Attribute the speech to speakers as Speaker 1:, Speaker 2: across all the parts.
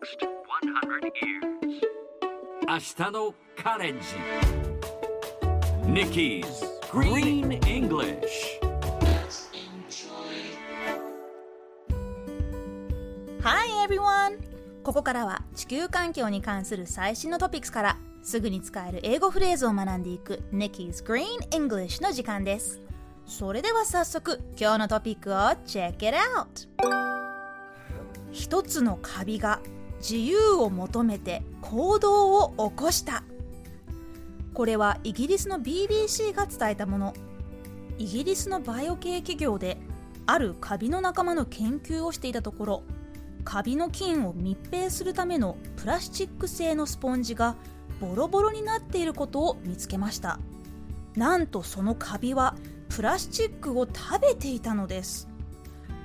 Speaker 1: next 100 years.
Speaker 2: 明日のカレンジ Nikki's Green English
Speaker 3: Hi everyone! ここからは地球環境に関する最新のトピックスからすぐに使える英語フレーズを学んでいく Nikki's Green English の時間です。それでは早速今日のトピックを Check it out! 一つのカビが自由を求めて行動を起こした。これはイギリスの BBC が伝えたもの。イギリスのバイオ系企業であるカビの仲間の研究をしていたところカビの菌を密閉するためのプラスチック製のスポンジがボロボロになっていることを見つけましたなんとそのカビはプラスチックを食べていたのです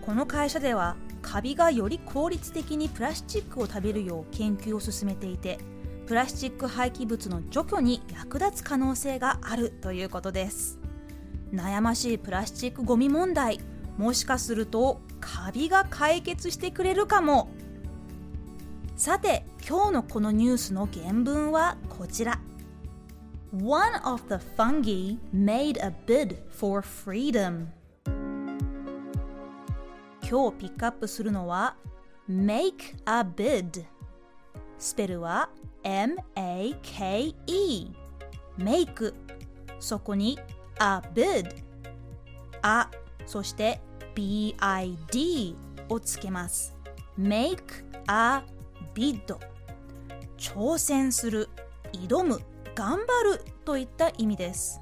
Speaker 3: この会社ではカビがより効率的にプラスチックを食べるよう研究を進めていてプラスチック廃棄物の除去に役立つ可能性があるということです。悩ましいプラスチックゴミ問題。もしかするとカビが解決してくれるかも。さて今日のこのニュースの原文はこちら。One of the fungi made a bid for freedom. 今日ピックアップするのは make a bid スペルは M-A-K-E make そこに a bid あそして bid をつけます。make a bid 挑戦する挑む頑張るといった意味です。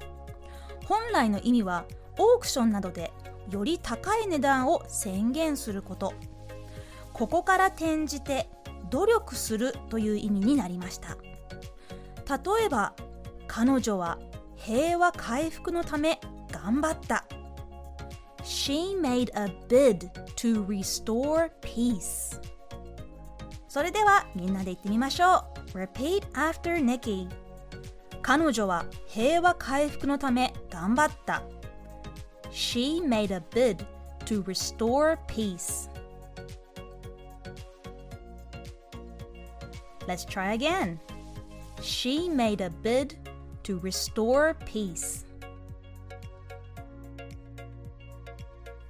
Speaker 3: 本来の意味はオークションなどでより高い値段を宣言すること。ここから転じて努力するという意味になりました。例えば彼女は平和回復のため頑張った。She made a bid to restore peace. それではみんなで言ってみましょう。Repeat after Nikki. 彼女は平和回復のため頑張った。She made a bid to restore peace Let's try again She made a bid to restore peace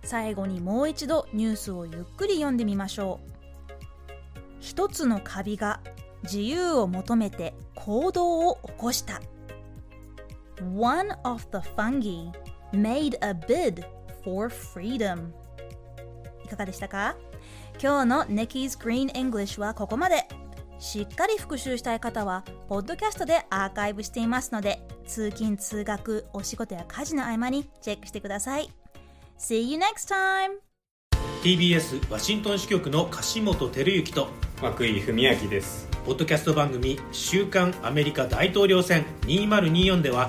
Speaker 3: 最後にもう一度ニュースをゆっくり読んでみましょう一つのカビが自由を求めて行動を起こした One of the fungi made a bid for freedom. いかがでしたか？今日の Nikki's Green English はここまで。しっかり復習したい方はポッドキャストでアーカイブしていますので通勤通学お仕事や家事の合間にチェックしてください。See you next time!
Speaker 4: TBS ワシントン支局の樫本照之と
Speaker 5: 涌井文明です。
Speaker 4: ポッドキャスト番組「週刊アメリカ大統領選2024」では